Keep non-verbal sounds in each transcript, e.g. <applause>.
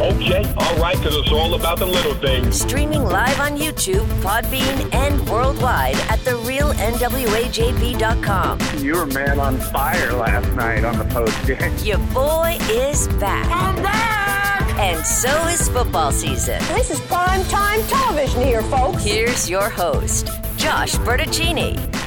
Okay, all right because it's all about the little things. Streaming live on YouTube, Podbean, and worldwide at therealnwajb.com. You were man on fire last night on the post game. Your boy is back. I'm back! And so is football season. This is prime time television here, folks. Here's your host, Josh Bertuccini.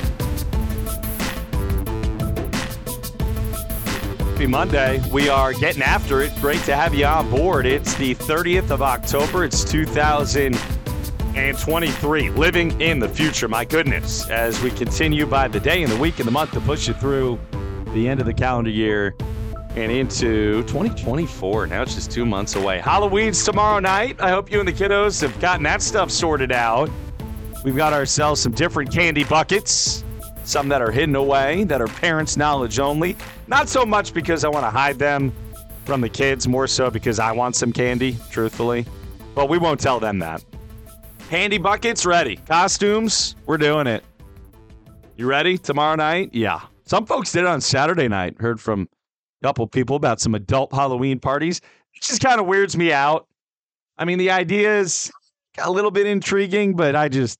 Happy Monday. We are getting after it. Great to have you on board. It's the 30th of October. It's 2023. Living in the future, my goodness, as we continue by the day and the week and the month to push you through the end of the calendar year and into 2024. Now it's just two months away. Halloween's tomorrow night. I hope you and the kiddos have gotten that stuff sorted out. We've got ourselves some different candy buckets some that are hidden away, that are parents' knowledge only. Not so much because I want to hide them from the kids, more so because I want some candy, truthfully. But we won't tell them that. Handy buckets ready. Costumes, we're doing it. You ready? Tomorrow night? Yeah. Some folks did it on Saturday night. Heard from a couple people about some adult Halloween parties. It just kind of weirds me out. I mean, the idea is a little bit intriguing, but I just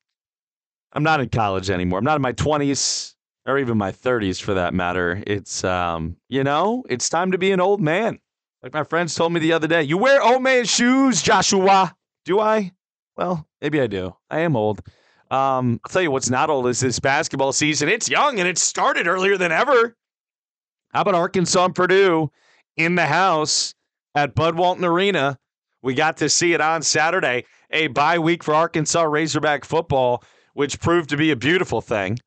I'm not in college anymore. I'm not in my 20s or even my 30s for that matter. It's um, you know, it's time to be an old man. Like my friends told me the other day, you wear old man shoes, Joshua. Do I? Well, maybe I do. I am old. Um, I'll tell you what's not old is this basketball season. It's young and it started earlier than ever. How about Arkansas and Purdue in the house at Bud Walton Arena? We got to see it on Saturday. A bye week for Arkansas Razorback football which proved to be a beautiful thing.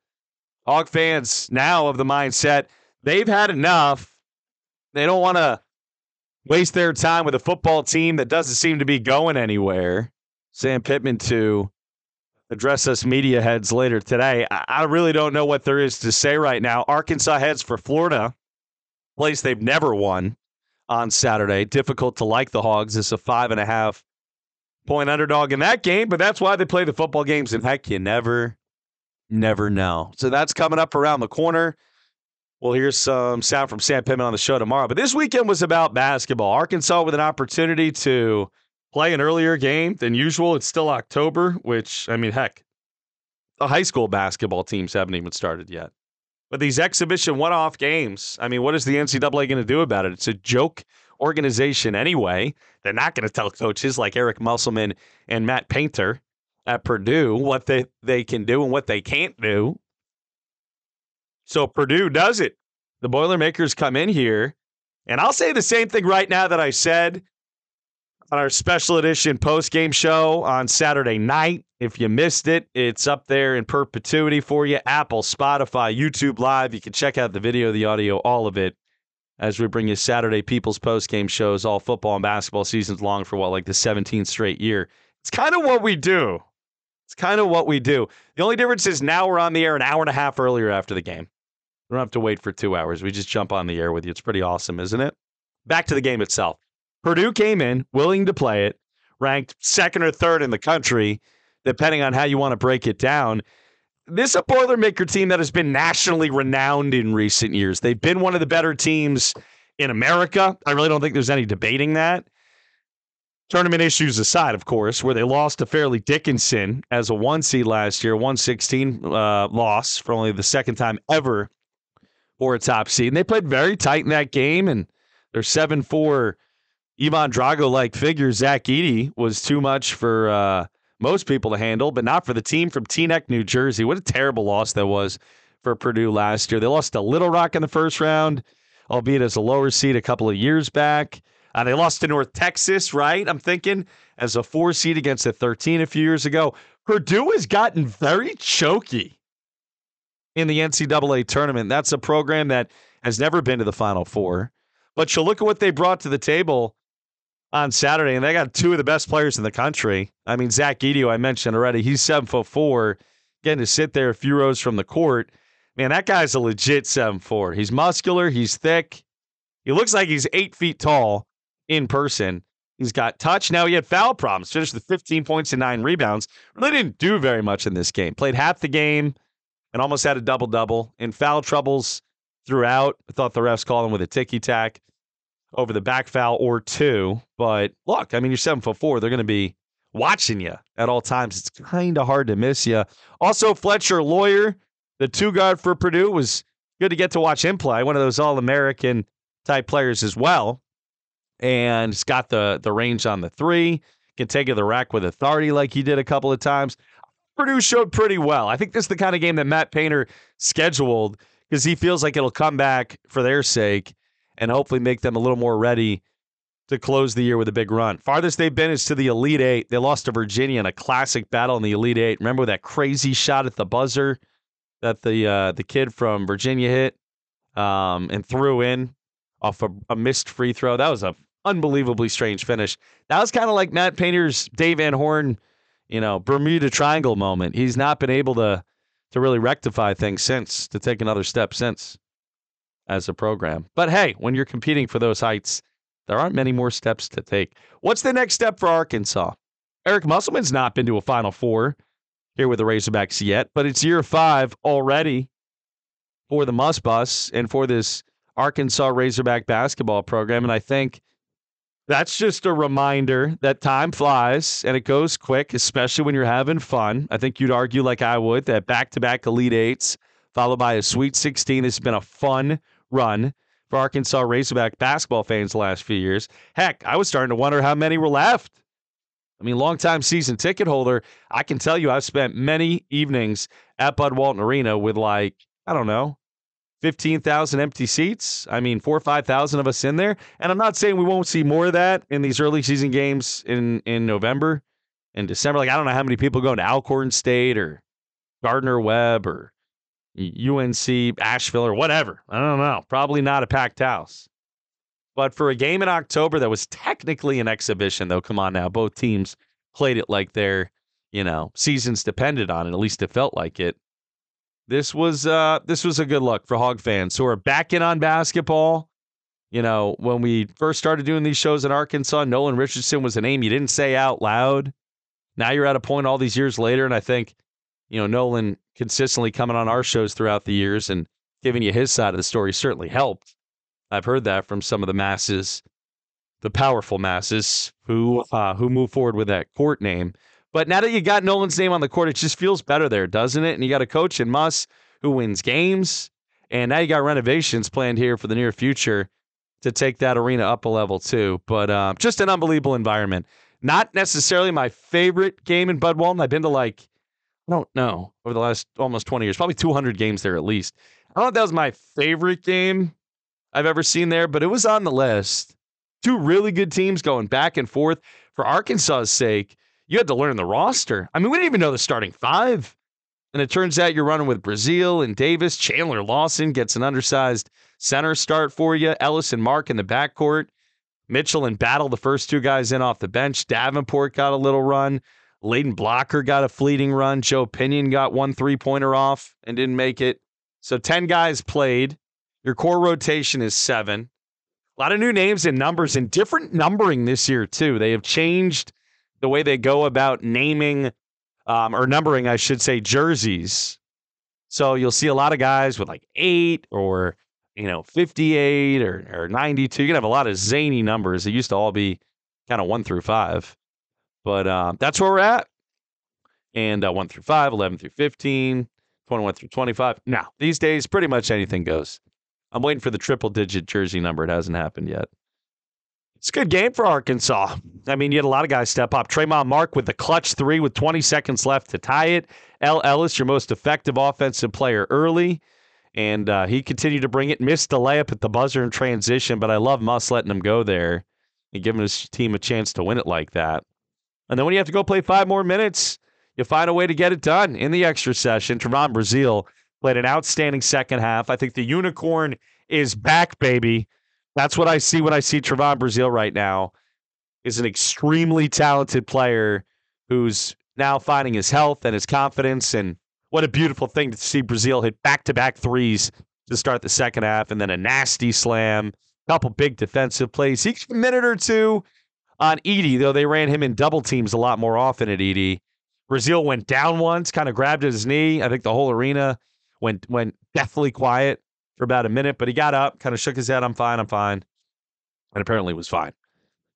Hog fans now of the mindset they've had enough. They don't want to waste their time with a football team that doesn't seem to be going anywhere. Sam Pittman to address us media heads later today. I really don't know what there is to say right now. Arkansas heads for Florida, place they've never won on Saturday. Difficult to like the Hogs. It's a five and a half point underdog in that game, but that's why they play the football games. And heck, you never, never know. So that's coming up around the corner. We'll hear some sound from Sam Pittman on the show tomorrow. But this weekend was about basketball. Arkansas with an opportunity to play an earlier game than usual. It's still October, which, I mean, heck, the high school basketball teams haven't even started yet. But these exhibition one off games, I mean, what is the NCAA going to do about it? It's a joke organization anyway. They're not going to tell coaches like Eric Musselman and Matt Painter at Purdue what they, they can do and what they can't do. So Purdue does it. The Boilermakers come in here, and I'll say the same thing right now that I said on our special edition post game show on Saturday night. If you missed it, it's up there in perpetuity for you. Apple, Spotify, YouTube Live. You can check out the video, the audio, all of it as we bring you Saturday People's Post Game shows, all football and basketball seasons long for what, like the 17th straight year. It's kind of what we do. It's kind of what we do. The only difference is now we're on the air an hour and a half earlier after the game. We don't have to wait for two hours. We just jump on the air with you. It's pretty awesome, isn't it? Back to the game itself. Purdue came in willing to play it, ranked second or third in the country, depending on how you want to break it down this is a Boilermaker team that has been nationally renowned in recent years. They've been one of the better teams in America. I really don't think there's any debating that. Tournament issues aside, of course, where they lost to Fairleigh Dickinson as a one seed last year, 116 uh, loss for only the second time ever for a top seed. And they played very tight in that game, and their 7 4 Ivan Drago like figure, Zach Edey, was too much for. Uh, most people to handle, but not for the team from Teaneck, New Jersey. What a terrible loss that was for Purdue last year. They lost to Little Rock in the first round, albeit as a lower seed a couple of years back. Uh, they lost to North Texas, right? I'm thinking as a four seed against a 13 a few years ago. Purdue has gotten very choky in the NCAA tournament. That's a program that has never been to the Final Four. But you look at what they brought to the table on Saturday, and they got two of the best players in the country. I mean, Zach Edey, I mentioned already, he's seven foot four, getting to sit there a few rows from the court. Man, that guy's a legit seven four. He's muscular, he's thick. He looks like he's eight feet tall in person. He's got touch. Now he had foul problems. Finished with 15 points and nine rebounds. Really didn't do very much in this game. Played half the game and almost had a double double. In foul troubles throughout. I thought the refs called him with a ticky tack over the back foul or two. But look, I mean, you're seven foot four. They're going to be watching you at all times. It's kind of hard to miss you. Also, Fletcher Loyer, the two guard for Purdue, was good to get to watch him play. One of those All American type players as well and he's got the the range on the three. Can take it the rack with authority like he did a couple of times. Purdue showed pretty well. I think this is the kind of game that Matt Painter scheduled because he feels like it'll come back for their sake and hopefully make them a little more ready to close the year with a big run. Farthest they've been is to the Elite Eight. They lost to Virginia in a classic battle in the Elite Eight. Remember that crazy shot at the buzzer that the uh, the kid from Virginia hit um, and threw in off a, a missed free throw. That was a unbelievably strange finish. That was kind of like Matt Painter's Dave Van Horn, you know, Bermuda Triangle moment. He's not been able to to really rectify things since, to take another step since as a program. But hey, when you're competing for those heights, there aren't many more steps to take. What's the next step for Arkansas? Eric Musselman's not been to a Final Four here with the Razorbacks yet, but it's year five already for the Muss Bus and for this Arkansas Razorback basketball program. And I think that's just a reminder that time flies and it goes quick, especially when you're having fun. I think you'd argue, like I would, that back to back Elite Eights followed by a Sweet 16 has been a fun run for Arkansas Razorback basketball fans the last few years. Heck, I was starting to wonder how many were left. I mean, longtime season ticket holder, I can tell you I've spent many evenings at Bud Walton Arena with like, I don't know, 15,000 empty seats. I mean, four or 5,000 of us in there. And I'm not saying we won't see more of that in these early season games in, in November and December. Like, I don't know how many people going to Alcorn State or Gardner Webb or UNC Asheville or whatever. I don't know. Probably not a packed house. But for a game in October that was technically an exhibition, though, come on now, both teams played it like their, you know, seasons depended on it. At least it felt like it this was uh, this was a good look for Hog fans who are back in on basketball. You know, when we first started doing these shows in Arkansas, Nolan Richardson was a name you didn't say out loud. Now you're at a point all these years later, and I think, you know, Nolan consistently coming on our shows throughout the years and giving you his side of the story certainly helped. I've heard that from some of the masses, the powerful masses who uh, who move forward with that court name. But now that you got Nolan's name on the court, it just feels better there, doesn't it? And you got a coach in Muss who wins games. And now you got renovations planned here for the near future to take that arena up a level too. But uh, just an unbelievable environment. Not necessarily my favorite game in Bud Walton. I've been to like, I don't know, over the last almost 20 years, probably 200 games there at least. I don't know if that was my favorite game I've ever seen there, but it was on the list. Two really good teams going back and forth. For Arkansas's sake, you had to learn the roster. I mean, we didn't even know the starting five. And it turns out you're running with Brazile and Davis. Chandler Lawson gets an undersized center start for you. Ellis and Mark in the backcourt. Mitchell and Battle, the first two guys in off the bench. Davenport got a little run. Layden Blocker got a fleeting run. Joe Pinion got one three pointer off and didn't make it. So 10 guys played. Your core rotation is seven. A lot of new names and numbers and different numbering this year, too. They have changed the way they go about naming um, or numbering, I should say, jerseys. So you'll see a lot of guys with like eight or you know 58 or, or 92. You can have a lot of zany numbers. It used to all be kind of one through five, but uh, that's where we're at. And uh, one through five, 11 through 15, 21 through 25. Now these days, pretty much anything goes. I'm waiting for the triple digit jersey number. It hasn't happened yet. It's a good game for Arkansas. I mean, you had a lot of guys step up. Tramon Mark with the clutch three with 20 seconds left to tie it. El Ellis, your most effective offensive player early. And uh, he continued to bring it. Missed the layup at the buzzer in transition, but I love Muss letting him go there and giving his team a chance to win it like that. And then when you have to go play five more minutes, you find a way to get it done in the extra session. Trevon Brazile played an outstanding second half. I think the unicorn is back, baby. That's what I see when I see Trevon Brazile right now. is an extremely talented player who's now finding his health and his confidence. And what a beautiful thing to see Brazile hit back to back threes to start the second half and then a nasty slam, couple big defensive plays. Each minute or two on Edey, though they ran him in double teams a lot more often at Edey. Brazile went down once, kind of grabbed his knee. I think the whole arena went went deathly quiet for about a minute, but he got up, kind of shook his head, I'm fine, I'm fine. And apparently was fine.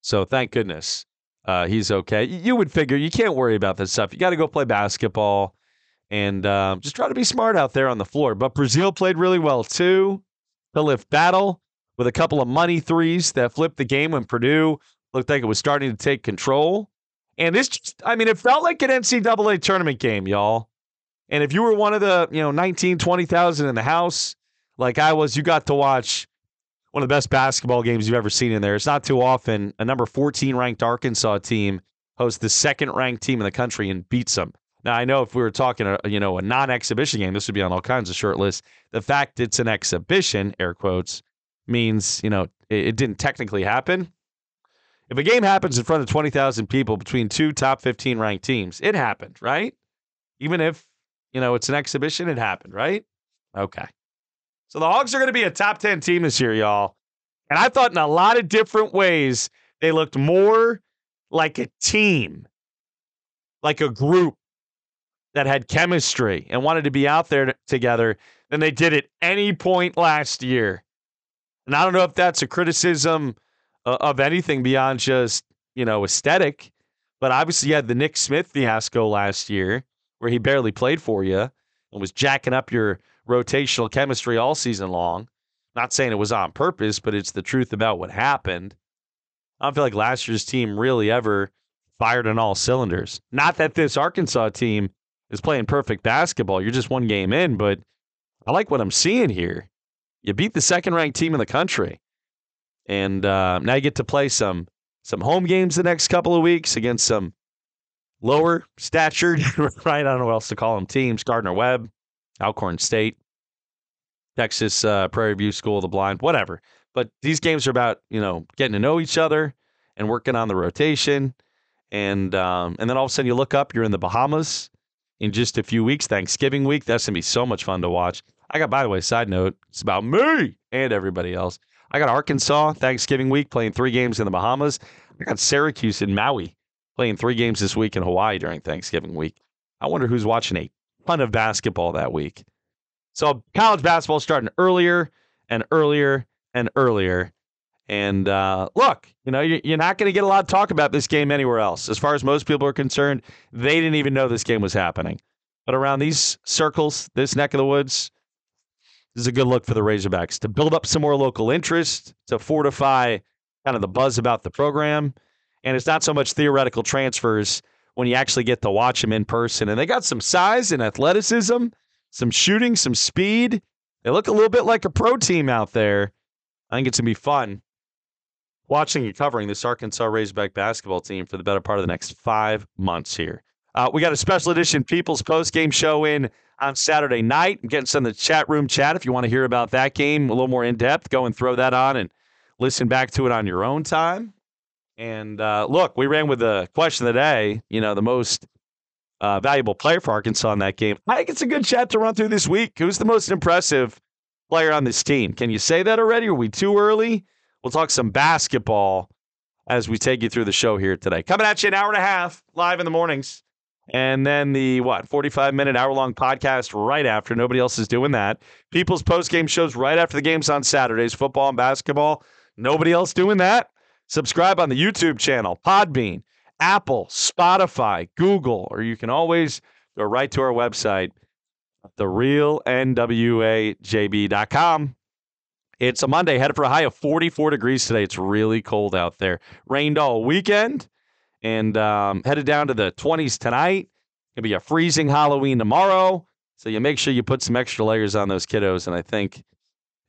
So thank goodness uh, he's okay. You would figure you can't worry about this stuff. You got to go play basketball and uh, just try to be smart out there on the floor. But Brazile played really well too. The lift battle with a couple of money threes that flipped the game when Purdue looked like it was starting to take control. And this, just, I mean, it felt like an NCAA tournament game, y'all. And if you were one of the, you know, 19, 20,000 in the house, like I was, you got to watch one of the best basketball games you've ever seen in there. It's not too often a number 14 ranked Arkansas team hosts the second ranked team in the country and beats them. Now I know if we were talking a you know a non-exhibition game, this would be on all kinds of short lists. The fact it's an exhibition, air quotes, means you know it, it didn't technically happen. If a game happens in front of 20,000 people between two top 15 ranked teams, it happened, right? Even if you know it's an exhibition, it happened, right? Okay. So the Hogs are going to be a top 10 team this year, y'all. And I thought in a lot of different ways, they looked more like a team, like a group that had chemistry and wanted to be out there together than they did at any point last year. And I don't know if that's a criticism of anything beyond just, you know, aesthetic, but obviously you had the Nick Smith fiasco last year where he barely played for you and was jacking up your rotational chemistry all season long. Not saying it was on purpose, but it's the truth about what happened. I don't feel like last year's team really ever fired on all cylinders. Not that this Arkansas team is playing perfect basketball. You're just one game in, but I like what I'm seeing here. You beat the second ranked team in the country. And uh, now you get to play some some home games the next couple of weeks against some lower statured, <laughs> right? I don't know what else to call them teams. Gardner Webb, Alcorn State, Texas uh, Prairie View School of the Blind, whatever. But these games are about you know getting to know each other and working on the rotation, and um, and then all of a sudden you look up, you're in the Bahamas in just a few weeks, Thanksgiving week. That's gonna be so much fun to watch. I got, by the way, side note, it's about me and everybody else. I got Arkansas Thanksgiving week playing three games in the Bahamas. I got Syracuse in Maui playing three games this week in Hawaii during Thanksgiving week. I wonder who's watching a ton of basketball that week. So college basketball starting earlier and earlier and earlier. And uh, look, you know, you're not going to get a lot of talk about this game anywhere else. As far as most people are concerned, they didn't even know this game was happening. But around these circles, this neck of the woods, this is a good look for the Razorbacks to build up some more local interest, to fortify kind of the buzz about the program. And it's not so much theoretical transfers when you actually get to watch them in person. And they got some size and athleticism, some shooting, some speed. They look a little bit like a pro team out there. I think it's going to be fun watching and covering this Arkansas Razorback basketball team for the better part of the next five months here. Uh, we got a special edition People's Post Game show in on Saturday night. I'm getting some of the chat room chat if you want to hear about that game a little more in depth. Go and throw that on and listen back to it on your own time. And uh, look, we ran with the question of the day, you know, the most uh, valuable player for Arkansas in that game. I think it's a good chat to run through this week. Who's the most impressive player on this team? Can you say that already? Are we too early? We'll talk some basketball as we take you through the show here today. Coming at you an hour and a half live in the mornings. And then the what, 45 minute, hour long podcast right after. Nobody else is doing that. People's post game shows right after the games on Saturdays, football and basketball. Nobody else doing that. Subscribe on the YouTube channel, Podbean, Apple, Spotify, Google, or you can always go right to our website, therealnwajb.com. It's a Monday, headed for a high of 44 degrees today. It's really cold out there. Rained all weekend and um, headed down to the 20s tonight. It'll be a freezing Halloween tomorrow. So you make sure you put some extra layers on those kiddos. And I think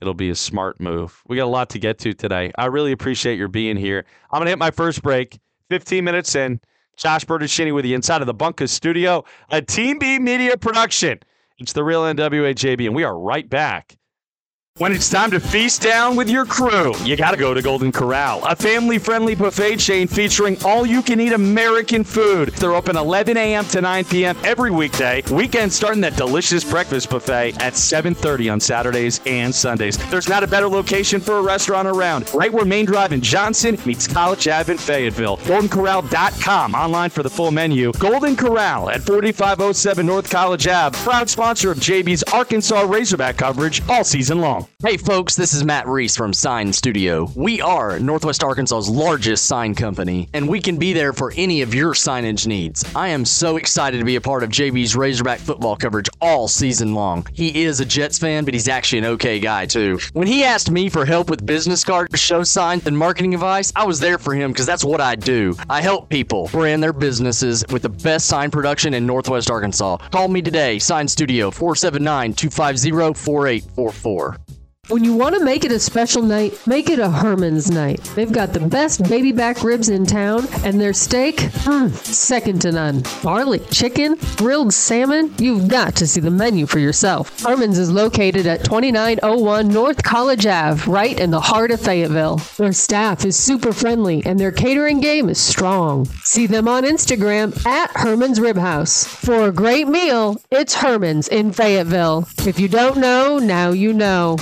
it'll be a smart move. We got a lot to get to today. I really appreciate your being here. I'm to hit my first break, 15 minutes in. Josh Bertuccini with the inside of the Bunkus studio, a Team B media production. It's the real NWAJB, and we are right back When it's time to feast down with your crew, you gotta go to Golden Corral, a family friendly buffet chain featuring all you can eat American food. They're open 11 a.m. to 9 p.m. every weekday. Weekends starting that delicious breakfast buffet at 7.30 on Saturdays and Sundays. There's not a better location for a restaurant around. Right where Main Drive in Johnson meets College Ave in Fayetteville. GoldenCorral.com online for the full menu. Golden Corral at 4507 North College Ave. Proud sponsor of JB's Arkansas Razorback coverage all season long. Hey folks, this is Matt Reese from Sign Studio. We are Northwest Arkansas's largest sign company, and we can be there for any of your signage needs. I am so excited to be a part of JB's Razorback football coverage all season long. He is a Jets fan, but he's actually an okay guy too. When he asked me for help with business cards, show signs, and marketing advice, I was there for him because that's what I do. I help people brand their businesses with the best sign production in Northwest Arkansas. Call me today, Sign Studio 479 250 4844. When you want to make it a special night, make it a Herman's night. They've got the best baby back ribs in town, and their steak, mm, second to none. Barley, chicken, grilled salmon, you've got to see the menu for yourself. Herman's is located at 2901 North College Ave, right in the heart of Fayetteville. Their staff is super friendly, and their catering game is strong. See them on Instagram at Herman's Rib House. For a great meal, it's Herman's in Fayetteville. If you don't know, now you know.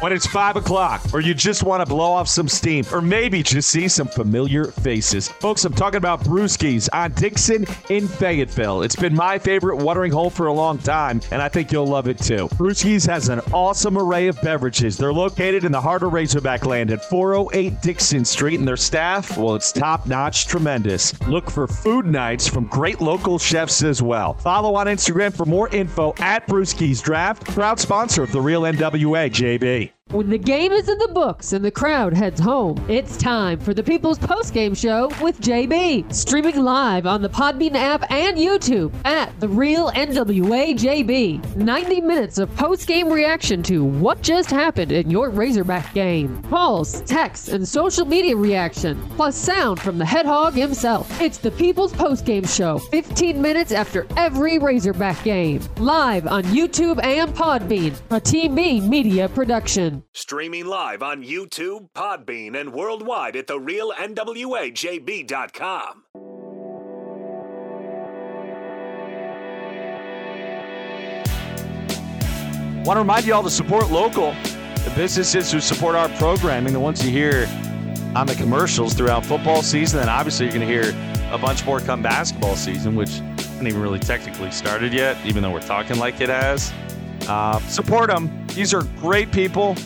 When it's 5 o'clock, or you just want to blow off some steam, or maybe just see some familiar faces. Folks, I'm talking about Brewskis on Dixon in Fayetteville. It's been my favorite watering hole for a long time, and I think you'll love it too. Brewskis has an awesome array of beverages. They're located in the heart of Razorback Land at 408 Dixon Street, and their staff, well, it's top notch, tremendous. Look for food nights from great local chefs as well. Follow on Instagram for more info at Brewskis Draft, proud sponsor of the Real NWA, JB. Bye. When the game is in the books and the crowd heads home, it's time for the People's Postgame Show with JB. Streaming live on the Podbean app and YouTube at The Real NWA JB. 90 minutes of postgame reaction to what just happened in your Razorback game. Calls, texts, and social media reaction, plus sound from the head hog himself. It's the People's Postgame Show, 15 minutes after every Razorback game. Live on YouTube and Podbean, a Team B media production. Streaming live on YouTube, Podbean, and worldwide at therealnwajb.com. Want to remind you all to support local. The businesses who support our programming, the ones you hear on the commercials throughout football season, and obviously you're going to hear a bunch more come basketball season, which hasn't even really technically started yet, even though we're talking like it has. Uh, support them. These are great people.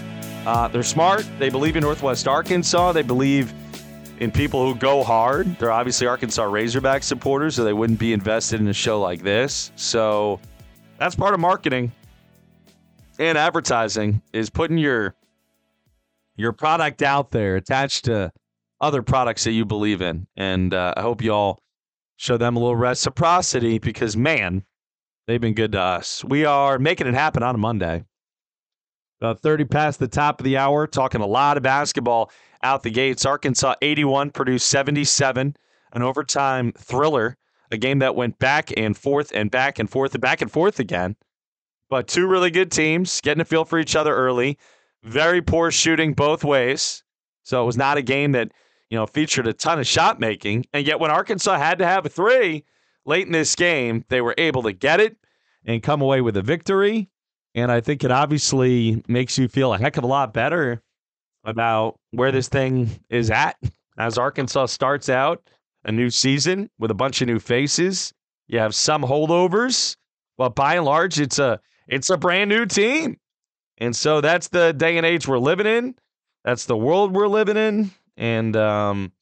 Uh, they're smart. They believe in Northwest Arkansas. They believe in people who go hard. They're obviously Arkansas Razorback supporters, so they wouldn't be invested in a show like this. So that's part of marketing and advertising is putting your your product out there attached to other products that you believe in. And uh, I hope you all show them a little reciprocity because man, they've been good to us. We are making it happen on a Monday. About 30 past the top of the hour, talking a lot of basketball out the gates. Arkansas 81, Purdue 77, an overtime thriller, a game that went back and forth and back and forth and back and forth again. But two really good teams getting a feel for each other early. Very poor shooting both ways. So it was not a game that, you know, featured a ton of shot making. And yet when Arkansas had to have a three late in this game, they were able to get it and come away with a victory. And I think it obviously makes you feel a heck of a lot better about where this thing is at as Arkansas starts out a new season with a bunch of new faces. You have some holdovers, but by and large, it's a it's a brand new team. And so that's the day and age we're living in. That's the world we're living in. And um,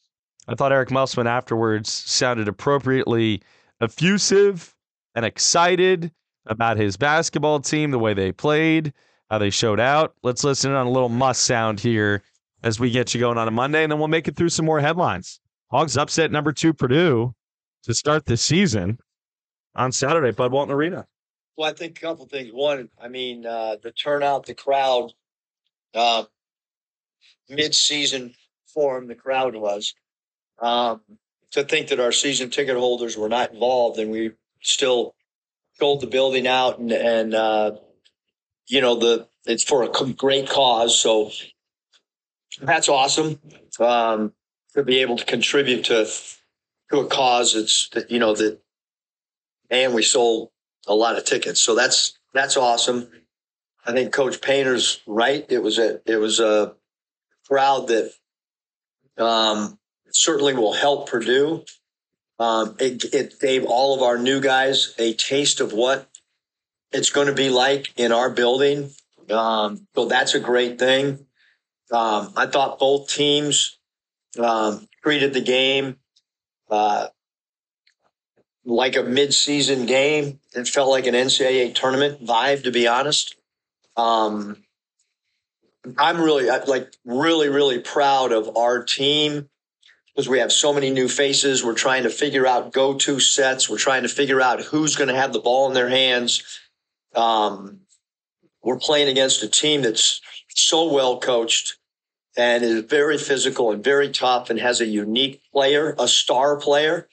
I thought Eric Musselman afterwards sounded appropriately effusive and excited about his basketball team, the way they played, how they showed out. Let's listen on a little Muss sound here as we get you going on a Monday, and then we'll make it through some more headlines. Hogs upset number two Purdue to start this season on Saturday, Bud Walton Arena. Well, I think a couple things. One, I mean, uh, the turnout, the crowd, uh, mid-season form, the crowd was. Um, to think that our season ticket holders were not involved and we still sold the building out and, and uh, you know, the it's for a great cause. So that's awesome um, to be able to contribute to to a cause. It's you know that, and we sold a lot of tickets, so that's that's awesome. I think Coach Painter's right. It was a it was a crowd that um, certainly will help Purdue. Um, it, it gave all of our new guys a taste of what it's going to be like in our building. Um, so that's a great thing. Um, I thought both teams um, treated the game uh, like a mid-season game. It felt like an NCAA tournament vibe, to be honest. Um, I'm really like really really proud of our team because we have so many new faces. We're trying to figure out go-to sets. We're trying to figure out who's going to have the ball in their hands. Um, we're playing against a team that's so well coached and is very physical and very tough and has a unique player, a star player,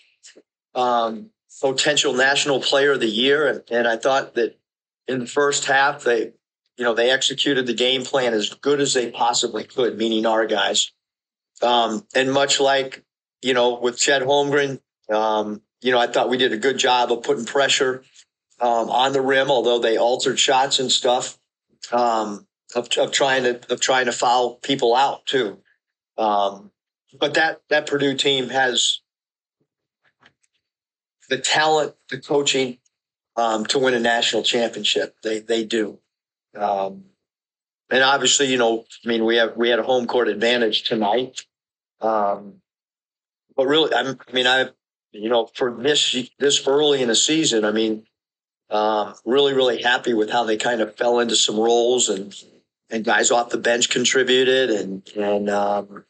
um, potential national player of the year. And, and I thought that in the first half, they, you know, they executed the game plan as good as they possibly could, meaning our guys. Um, and much like, you know, with Chet Holmgren, um, you know, I thought we did a good job of putting pressure um, on the rim, although they altered shots and stuff um, of, of trying to of trying to foul people out too. Um, but that that Purdue team has the talent, the coaching um, to win a national championship. They they do. Um, and obviously, you know, I mean, we have we had a home court advantage tonight. Um, but really, I'm, I mean, I, you know, for this this early in the season, I mean, um, really, really happy with how they kind of fell into some roles and and guys off the bench contributed and and um,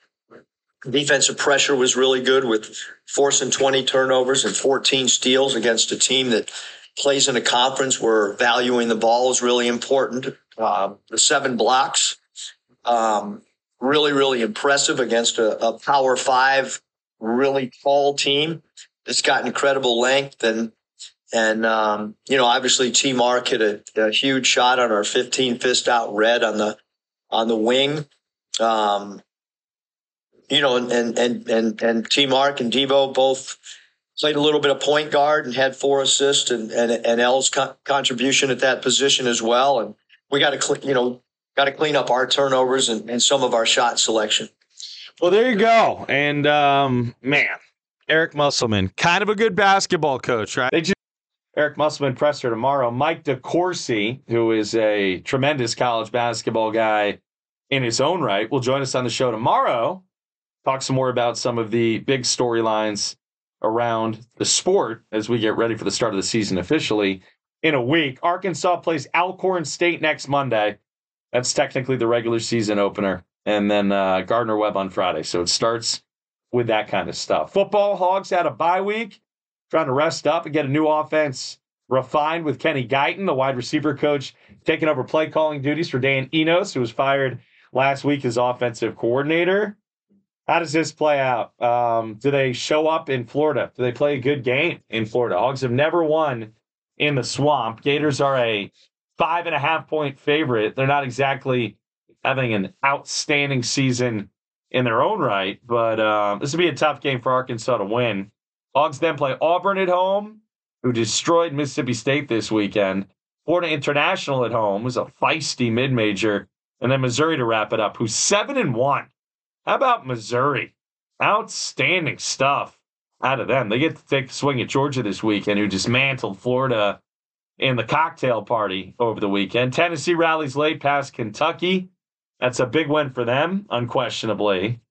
defensive pressure was really good with forcing 20 turnovers and 14 steals against a team that plays in a conference where valuing the ball is really important. Um, the seven blocks, um, really, really impressive against a, a power five, really tall team It's got incredible length and and, um, you know, obviously T Mark hit a, a, huge shot on our 15 fist out red on the, on the wing. Um, you know, and, and, and, and, and T Mark and Devo both played a little bit of point guard and had four assists and, and, and L's co- contribution at that position as well. And we got to, cl- you know, got to clean up our turnovers and, and some of our shot selection. Well, there you go. And, um, man, Eric Musselman, kind of a good basketball coach, right? They just Eric Musselman presser tomorrow. Mike DeCourcy, who is a tremendous college basketball guy in his own right, will join us on the show tomorrow. Talk some more about some of the big storylines around the sport as we get ready for the start of the season officially in a week. Arkansas plays Alcorn State next Monday. That's technically the regular season opener. And then uh, Gardner Webb on Friday. So it starts with that kind of stuff. Football Hogs had a bye week trying to rest up and get a new offense refined with Kenny Guiton, the wide receiver coach, taking over play calling duties for Dan Enos, who was fired last week as offensive coordinator. How does this play out? Um, do they show up in Florida? Do they play a good game in Florida? Hogs have never won in the swamp. Gators are a five and a half point favorite. They're not exactly having an outstanding season in their own right, but uh, this would be a tough game for Arkansas to win. Hogs then play Auburn at home, who destroyed Mississippi State this weekend. Florida International at home was a feisty mid-major, and then Missouri to wrap it up, who's seven and one. How about Missouri? Outstanding stuff out of them. They get to take the swing at Georgia this weekend, who dismantled Florida in the cocktail party over the weekend. Tennessee rallies late past Kentucky. That's a big win for them, unquestionably.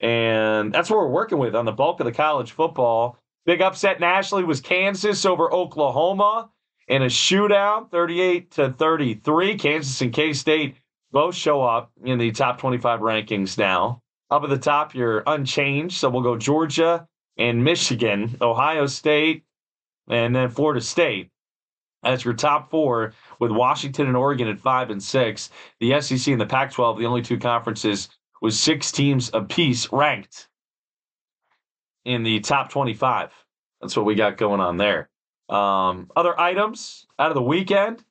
And that's what we're working with on the bulk of the college football. Big upset nationally was Kansas over Oklahoma in a shootout, 38 to 33. Kansas and K State both show up in the top 25 rankings now. Up at the top, you're unchanged. So we'll go Georgia and Michigan, Ohio State, and then Florida State as your top four, with Washington and Oregon at five and six. The SEC and the Pac 12, the only two conferences with six teams apiece ranked in the top 25. That's what we got going on there. Um, other items out of the weekend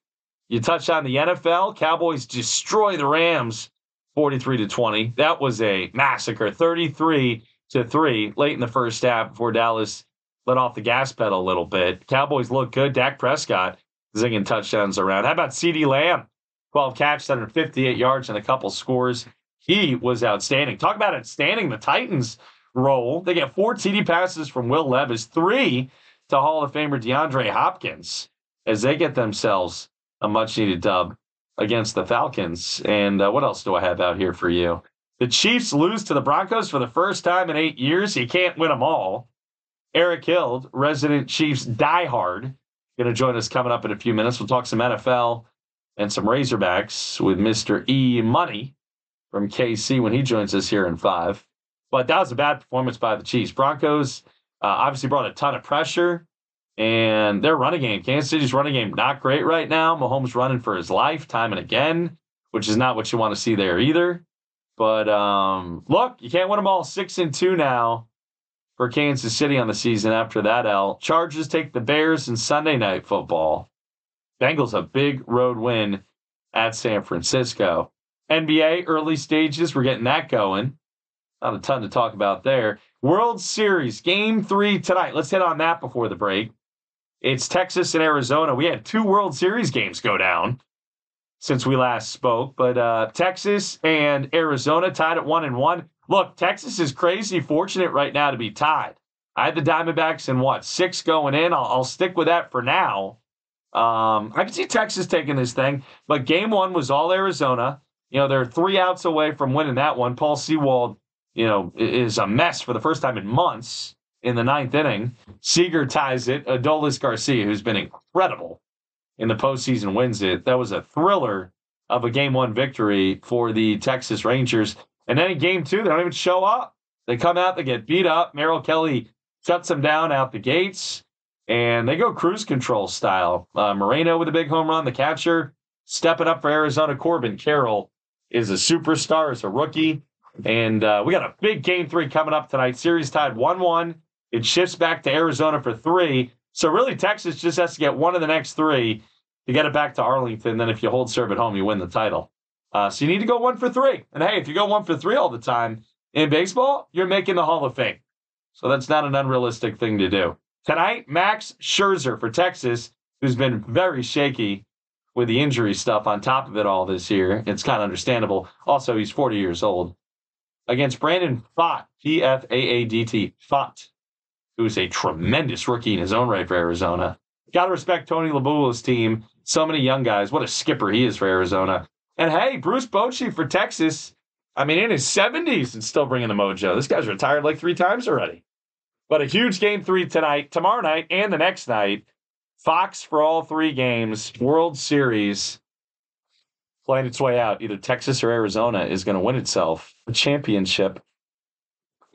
You touched on the NFL. Cowboys destroy the Rams 43 to 20. That was a massacre. 33 to 3 late in the first half before Dallas let off the gas pedal a little bit. Cowboys look good. Dak Prescott zinging touchdowns around. How about CeeDee Lamb? 12 catches, 158 yards, and a couple scores. He was outstanding. Talk about outstanding. The Titans roll. They get four TD passes from Will Levis, three to Hall of Famer DeAndre Hopkins as they get themselves a much needed dub against the Falcons. And uh, what else do I have out here for you? The Chiefs lose to the Broncos for the first time in eight years. You can't win them all. Erik Hild, resident Chiefs diehard, going to join us coming up in a few minutes. We'll talk some NFL and some Razorbacks with Mr. E Money from KC when he joins us here in five. But that was a bad performance by the Chiefs. Broncos uh, obviously brought a ton of pressure, and their running game, Kansas City's running game, not great right now. Mahomes running for his life time and again, which is not what you want to see there either. But um, look, you can't win them all. Six and two now for Kansas City on the season after that L. Chargers take the Bears in Sunday night football. Bengals a big road win at San Francisco. NBA early stages, we're getting that going. Not a ton to talk about there. World Series game three tonight. Let's hit on that before the break. It's Texas and Arizona. We had two World Series games go down since we last spoke, but uh, Texas and Arizona tied at one and one. Look, Texas is crazy fortunate right now to be tied. I had the Diamondbacks in what six going in. I'll, I'll stick with that for now. Um, I can see Texas taking this thing, but game one was all Arizona. You know, they're three outs away from winning that one. Paul Sewald, you know, is a mess for the first time in months in the ninth inning. Seager ties it. Adolis Garcia, who's been incredible in the postseason, wins it. That was a thriller of a game one victory for the Texas Rangers. And then in game two, they don't even show up. They come out, they get beat up. Merrill Kelly shuts them down out the gates, and they go cruise control style. Uh, Moreno with a big home run, the catcher stepping up for Arizona. Corbin Carroll is a superstar, is a rookie. And uh, we got a big game three coming up tonight. Series tied 1 1. It shifts back to Arizona for three. So really, Texas just has to get one of the next three to get it back to Arlington. Then if you hold serve at home, you win the title. Uh, so you need to go one for three. And hey, if you go one for three all the time in baseball, you're making the Hall of Fame. So that's not an unrealistic thing to do. Tonight, Max Scherzer for Texas, who's been very shaky with the injury stuff on top of it all this year. It's kind of understandable. Also, he's 40 years old. Against Brandon Pfaadt, P F A A D T, Pfaadt, who's a tremendous rookie in his own right for Arizona. Got to respect Torey Lovullo's team. So many young guys. What a skipper he is for Arizona. And hey, Bruce Bochy for Texas. I mean, in his 70s and still bringing the mojo. This guy's retired like three times already. But a huge game three tonight, tomorrow night, and the next night. Fox for all three games. World Series playing its way out. Either Texas or Arizona is going to win itself a championship.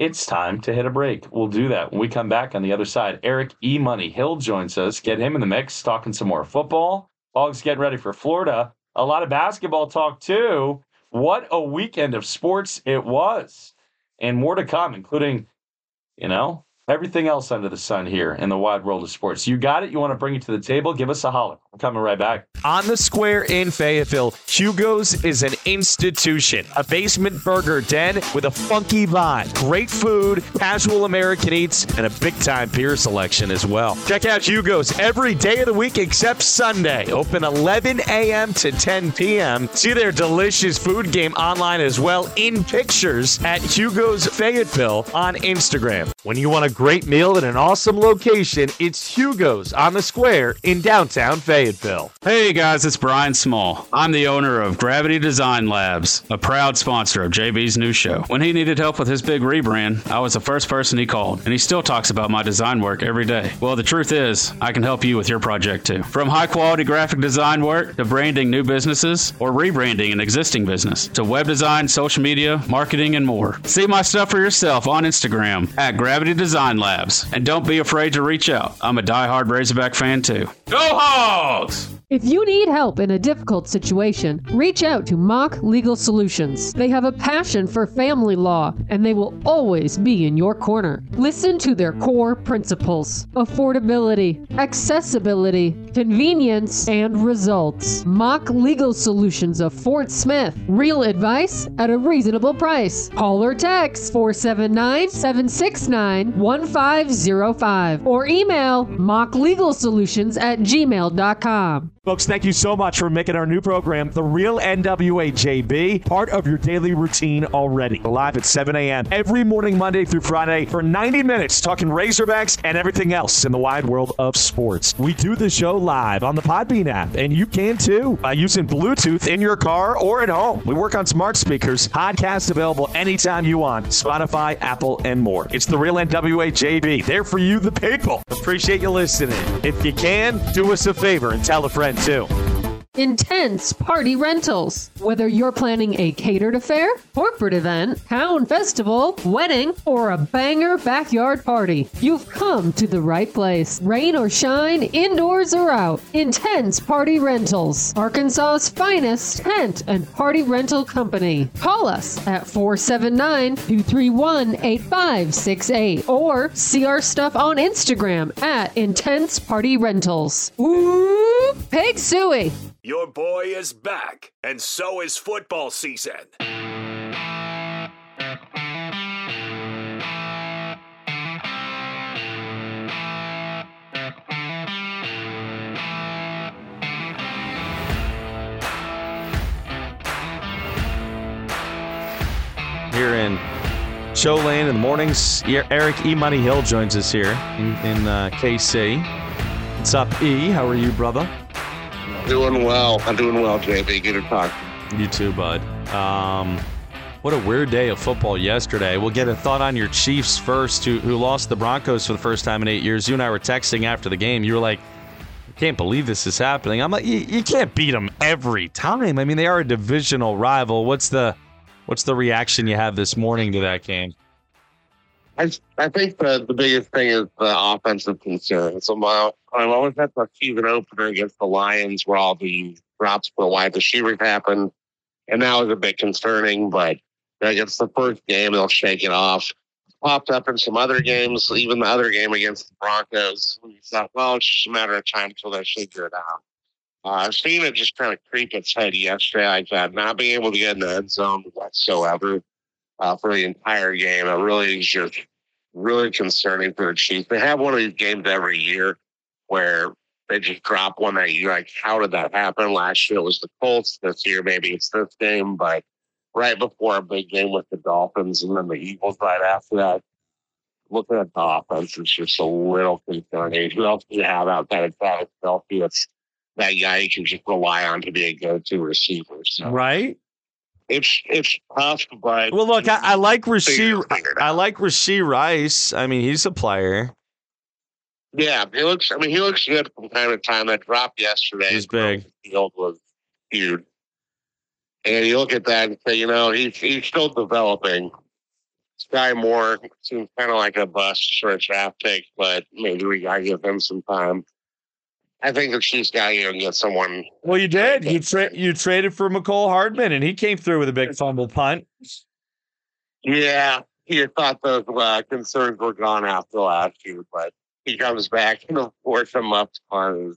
It's time to hit a break. We'll do that when we come back on the other side. Eric E. Money Hill joins us. Get him in the mix, talking some more football. Hogs getting ready for Florida. A lot of basketball talk too. What a weekend of sports it was. And more to come, including, you know, everything else under the sun here in the wide world of sports. You got it? You want to bring it to the table? Give us a holler. I'm coming right back. On the square in Fayetteville, Hugo's is an institution, a basement burger den with a funky vibe, great food, casual American eats, and a big time beer selection as well. Check out Hugo's every day of the week except Sunday, open 11 a.m. to 10 p.m. See their delicious food game online as well in pictures at Hugo's Fayetteville on Instagram. When you want a great meal at an awesome location, it's Hugo's on the square in downtown Fayetteville. Hey guys, it's Brian Small. I'm the owner of Gravity Design Labs, a proud sponsor of JB's new show. When he needed help with his big rebrand, I was the first person he called, and he still talks about my design work every day. Well, the truth is, I can help you with your project too. From high quality graphic design work to branding new businesses or rebranding an existing business to web design, social media, marketing, and more. See my stuff for yourself on Instagram at Gravity Design Labs. And don't be afraid to reach out. I'm a die-hard Razorback fan too. Go Hogs! If you need help in a difficult situation, reach out to Mock Legal Solutions. They have a passion for family law and they will always be in your corner. Listen to their core principles affordability, accessibility, convenience, and results. Mock Legal Solutions of Fort Smith. Real advice at a reasonable price. Call or text 479 769 1505 or email mocklegalsolutions at gmail.com. Folks, thank you so much for making our new program, The Real NWA JB, part of your daily routine already. Live at 7 a.m. every morning, Monday through Friday, for 90 minutes, talking Razorbacks and everything else in the wide world of sports. We do the show live on the Podbean app, and you can too by using Bluetooth in your car or at home. We work on smart speakers, podcast available anytime you want, Spotify, Apple, and more. It's The Real NWA JB, there for you, the people. Appreciate you listening. If you can, do us a favor and tell a friend too. Intense Party Rentals. Whether you're planning a catered affair, corporate event, town festival, wedding, or a banger backyard party, you've come to the right place. Rain or shine, indoors or out, Intense Party Rentals. Arkansas's finest tent and party rental company. Call us at 479 231 8568 or see our stuff on Instagram at Intense Party Rentals. Ooh, Pig Sooie. Your boy is back, and so is football season. Here in Show Lane in the mornings, Eric E. Money Hill joins us here in, in uh, KC. What's up, E? How are you, brother? Doing well. I'm doing well, JB. Good to talk. You too, bud. Um, what a weird day of football yesterday. We'll get a thought on your Chiefs first, who, who lost the Broncos for the first time in eight years. You and I were texting after the game. You were like, I can't believe this is happening. I'm like, you, you can't beat them every time. I mean, they are a divisional rival. What's the what's the reaction you have this morning to that game? I, I think the, the biggest thing is the offensive concern. So my, I've always had the season opener against the Lions where all the drops for wide receivers happened. And that was a bit concerning, but against the first game, they'll shake it off. Popped up in some other games, even the other game against the Broncos. We thought, well, it's just a matter of time until they figure it out. Uh, I've seen it just kind of creep its head yesterday like that, not being able to get in the end zone whatsoever uh, for the entire game. It really is just really concerning for the Chiefs. They have one of these games every year where they just drop one that you're like, how did that happen? Last year it was the Colts. This year maybe it's this game, but right before a big game with the Dolphins and then the Eagles right after that. Looking at the offense, it's just a little concerning. Who else do you have outside of Travis Kelce? It's that guy you can just rely on to be a go-to receiver. So Right? It's it's possible. but Well, look, I, I like Rashee. I like Rashee Rice. I mean, he's a player. yeah, he looks. I mean, he looks good from time to time. That drop yesterday, He's big. field was huge. And you look at that and say, you know, he's he's still developing. Skyy Moore seems kind of like a bust for a draft pick, but maybe we gotta give him some time. I think the Chiefs got to get someone. Well, you did. You tra- you traded for Mecole Hardman, and he came through with a big fumble punt. Yeah, you thought those uh, concerns were gone after last year, but he comes back and of course him up on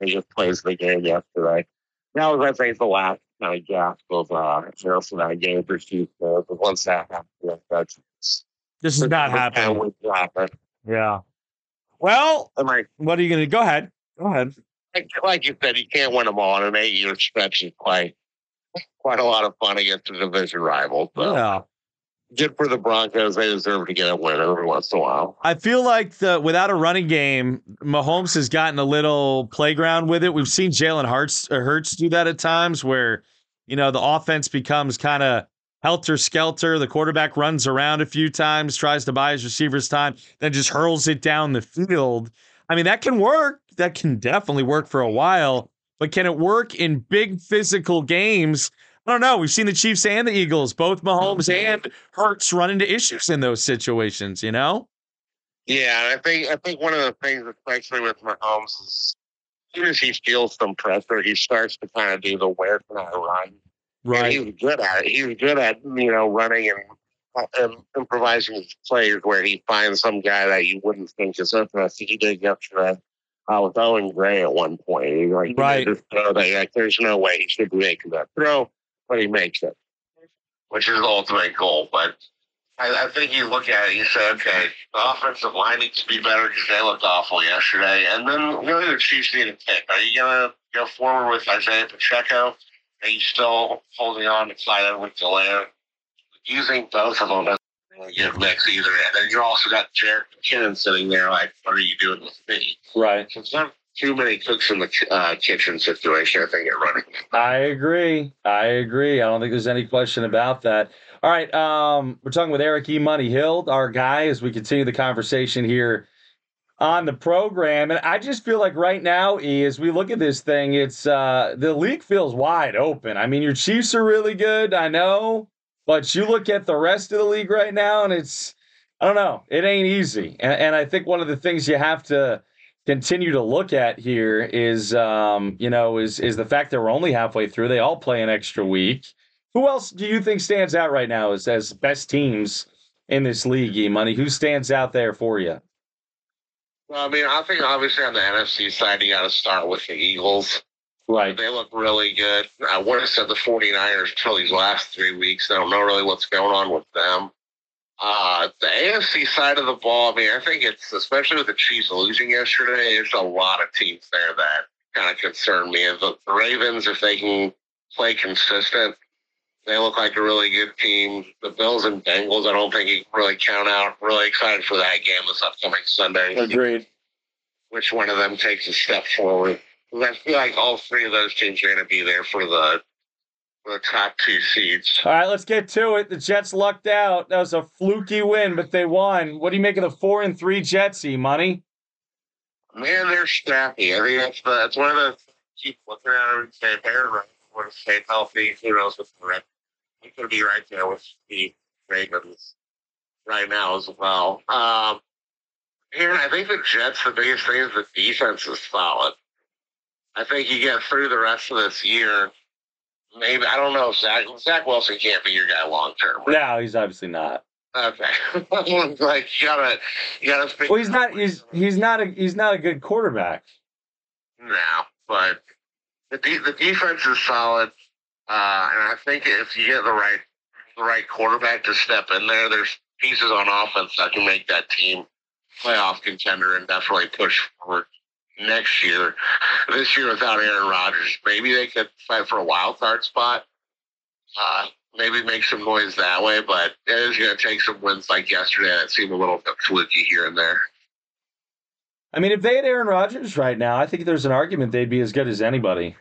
he just plays the game yesterday. That was, I think, the last kind of gasp of uh, for that game for Chiefs. But once that happened, that's This is not happening. Yeah. Well, what are you going to go ahead? Go ahead. Like, like you said, you can't win them all in an eight-year stretch. Is quite quite a lot of fun against a division rival. So. Yeah. Good for the Broncos. They deserve to get a win every once in a while. I feel like the without a running game, Mahomes has gotten a little playground with it. We've seen Jalen Hurts, uh, Hurts do that at times where, you know, the offense becomes kind of helter skelter. The quarterback runs around a few times, tries to buy his receivers time, then just hurls it down the field. I mean, that can work. That can definitely work for a while, but can it work in big physical games? I don't know. We've seen the Chiefs and the Eagles, both Mahomes and Hurts run into issues in those situations, you know? Yeah, I think I think one of the things, especially with Mahomes, is as soon as he feels some pressure, he starts to kind of do the where can I run? Right. And he was good at it. He's good at you know running and, and improvising plays where he finds some guy that you wouldn't think is open. I think he did yesterday. Uh, was Noah Gray at one point. He like Right. He made this throw that like there's no way he should be making that throw, but he makes it, which is the ultimate goal. But I, I think you look at it, you say, okay, the offensive line needs to be better because they looked awful yesterday. And then really the Chiefs need a pick. Are you going to go forward with Isaiah Pacheco? Are you still holding on to Clyde Edwards-Helaire? Using both of them really give mix either. And then you also got Jerick McKinnon sitting there like, what are you doing with me? Right. So it's not too many cooks in the uh, kitchen situation, I think, at running. I agree. I agree. I don't think there's any question about that. All right. Um, we're talking with Eric E. Money Hill, our guy, as we continue the conversation here on the program. And I just feel like right now, E, as we look at this thing, it's uh the league feels wide open. I mean, your Chiefs are really good, I know, but you look at the rest of the league right now, and it's I don't know, it ain't easy. And, and I think one of the things you have to continue to look at here is um, you know, is is the fact that we're only halfway through. They all play an extra week. Who else do you think stands out right now as as best teams in this league, E Money? Who stands out there for you? Well, I mean, I think obviously on the NFC side, you got to start with the Eagles. Right. They look really good. I would have said the 49ers until these last three weeks. I don't know really what's going on with them. Uh, the AFC side of the ball, I mean, I think it's, especially with the Chiefs losing yesterday, there's a lot of teams there that kind of concern me. And the, the Ravens, if they can play consistent, they look like a really good team. The Bills and Bengals, I don't think you can really count out. Really excited for that game this upcoming Sunday. Agreed. Which one of them takes a step forward? I feel like all three of those teams are going to be there for the for the top two seeds. All right, let's get to it. The Jets lucked out. That was a fluky win, but they won. What do you make of the four and three Jets, E Money? Man, they're scrappy. I think that's the, that's one of the keep looking at them and say they're right. Want to stay healthy? Who knows what's the rest? We could be right there with the Ravens right now as well. Um, and I think the Jets, the biggest thing is the defense is solid. I think you get through the rest of this year. Maybe I don't know if Zach Zach Wilson can't be your guy long term. No, he's obviously not. Okay, <laughs> like you gotta you gotta. Well, he's not. He's <laughs> he's not a he's not a good quarterback. No, but the de- the defense is solid, uh, and I think if you get the right the right quarterback to step in there, there's pieces on offense that can make that team playoff contender and definitely push forward next year. This year without Aaron Rodgers, maybe they could fight for a wild card spot. Uh, maybe make some noise that way, but it is going to take some wins like yesterday that seem a little bit fluky here and there. I mean, if they had Aaron Rodgers right now, I think there's an argument they'd be as good as anybody.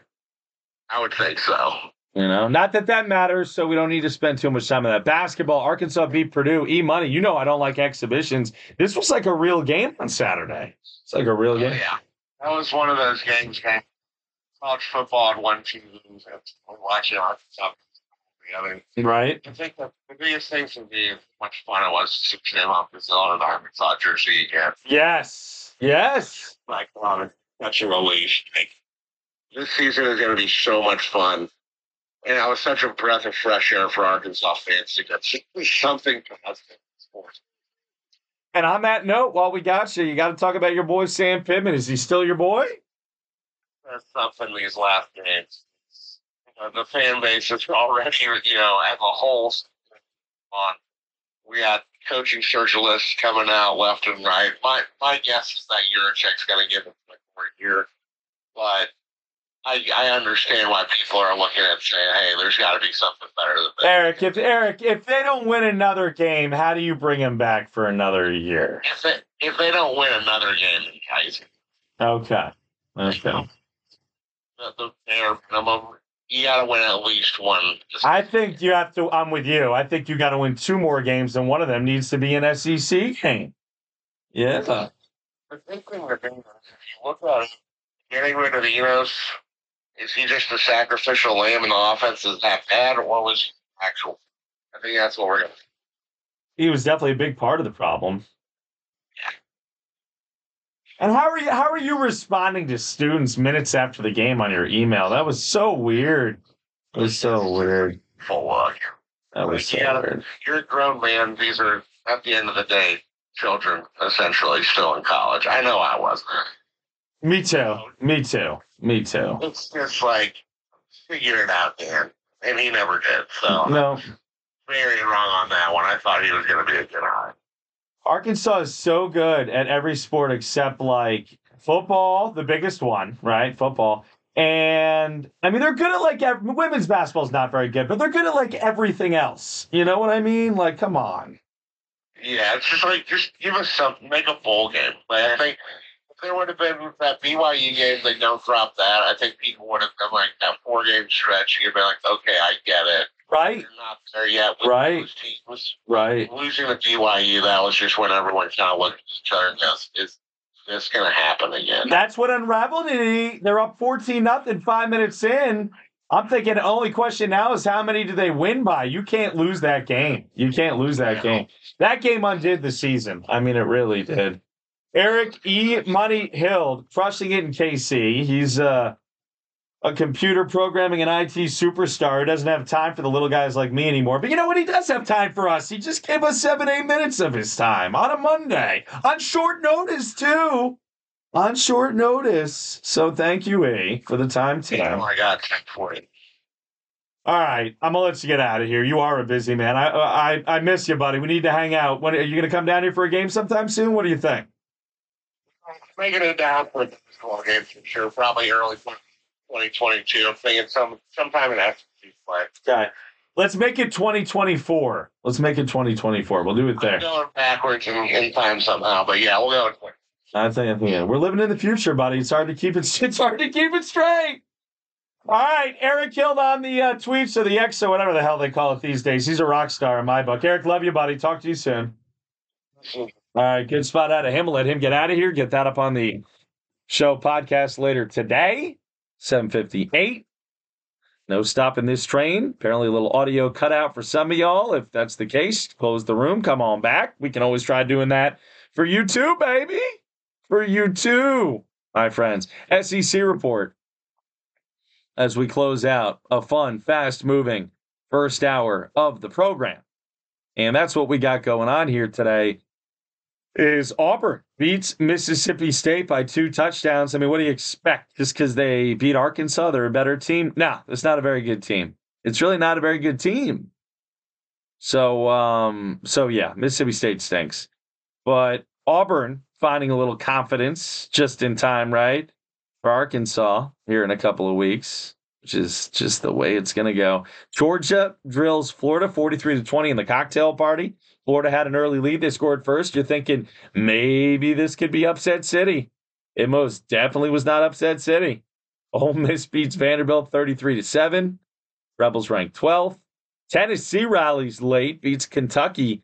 I would think so. You know, not that that matters, so we don't need to spend too much time on that. Basketball, Arkansas beat Purdue. E Money, you know I don't like exhibitions. This was like a real game on Saturday. It's like a real game. Oh, yeah. That was one of those games, man. College football had one team lose. and Watching Arkansas the other. Right. I think the, the biggest thing for me is how much fun it was to see up his own in Arkansas jersey again. Yes. Yes. Like, um, such a relief. Like, this season is going to be so much fun. And it was such a breath of fresh air for Arkansas fans to get something positive in sports. And on that note, while we got you, you got to talk about your boy Sam Pittman. Is he still your boy? That's something these last. Uh, the fan base is already, you know, as a whole on. We got coaching search lists coming out left and right. My my guess is that Yurachek's going to give him like more year, but I I understand why people are looking at saying, hey, there's got to be something better than this. Erik, if Erik, if they don't win another game, how do you bring him back for another year? If they if they don't win another game in Kaiser, Okay. Okay. the, the bare minimum, you got to win at least one. I think you have to. I'm with you. I think you got to win two more games, and one of them needs to be an SEC game. Yeah. The big thing with England is if you look at it, getting rid of the Enos, is he just a sacrificial lamb and the offense is that bad, or what was he actual? I think that's what we're going to He was definitely a big part of the problem. And how are you? How are you responding to students minutes after the game on your email? That was so weird. It was so weird. Full look. That was so yeah, weird. you're a grown man. These are, at the end of the day, children essentially still in college. I know I was. Me too. Me too. Me too. It's just like, figure it out, Dan. And he never did. So, No. very wrong on that one. I thought he was going to be a good high. Arkansas is so good at every sport except like football, the biggest one, right? Football. And I mean, they're good at like ev- women's basketball is not very good, but they're good at like everything else. You know what I mean? Like, come on. Yeah, it's just like, just give us something. Make a bowl game. Like, I think there would have been that BYU game, they don't drop that. I think people would have been like, that four game stretch, you'd be like, okay, I get it. Right. You're not there yet. Right. teams. Right. Losing to BYU, that was just when everyone kind of looked at each other and goes, is this going to happen again? That's what unraveled it. They're up 14 nothing five minutes in. I'm thinking the only question now is how many do they win by? You can't lose that game. You can't lose that game. That game undid the season. I mean, it really did. Eric E. Money Hill crushing it in KC. He's uh, a computer programming and IT superstar. He doesn't have time for the little guys like me anymore. But you know what? He does have time for us. He just gave us seven, eight minutes of his time on a Monday on short notice, too on short notice. So thank you, A, for the time today. Oh my God, check for it. All right, I'm gonna let you get out of here. You are a busy man. I I I miss you, buddy. We need to hang out. When are you gonna come down here for a game sometime soon? What do you think? Making it down for the basketball game for sure. Probably early 2022. I'm thinking some sometime in SEC play. Okay, let's make it 2024. Let's make it 2024. We'll do it there. Going backwards in, in time somehow, but yeah, we'll go. with I think, I think yeah. we're living in the future, buddy. It's hard to keep it. <laughs> It's hard to keep it straight. All right, Erik Hild on the uh, tweets or the X or whatever the hell they call it these days. He's a rock star in my book. Erik, love you, buddy. Talk to you soon. All right, good spot out of him. Let him get out of here. Get that up on the show podcast later today, 758. No stopping this train. Apparently, a little audio cutout for some of y'all. If that's the case, close the room. Come on back. We can always try doing that for you too, baby. For you too, my friends. SEC report as we close out a fun, fast moving first hour of the program. And that's what we got going on here today is Auburn beats Mississippi State by two touchdowns. I mean, what do you expect? Just because they beat Arkansas, they're a better team? No, it's not a very good team. It's really not a very good team. So, um, so yeah, Mississippi State stinks. But Auburn finding a little confidence just in time, right? For Arkansas here in a couple of weeks, which is just the way it's going to go. Georgia drills Florida 43 to 20 in the cocktail party. Florida had an early lead. They scored first. You're thinking maybe this could be upset city. It most definitely was not upset city. <laughs> Ole Miss beats Vanderbilt 33 to 7. Rebels ranked 12th. Tennessee rallies late, beats Kentucky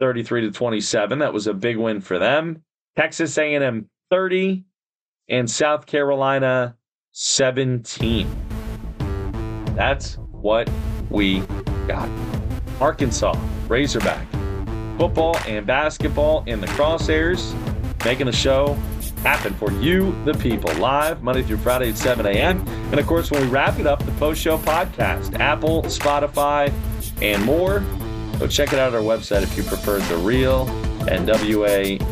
33 to 27. That was a big win for them. Texas A&M 30 and South Carolina 17. That's what we got. Arkansas Razorback football and basketball in the crosshairs, making the show happen for you, the people, live Monday through Friday at 7 a.m. And of course, when we wrap it up, the post show podcast, Apple, Spotify, and more. Go check it out at our website if you prefer the real NWAJB.com.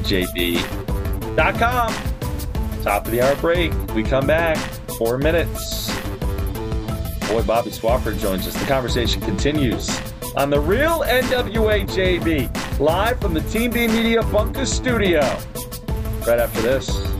Top of the hour break. We come back. Four minutes. Boy, Bobby Swafford joins us. The conversation continues on the real NWAJB, live from the Team B Media Bunker studio. Right after this.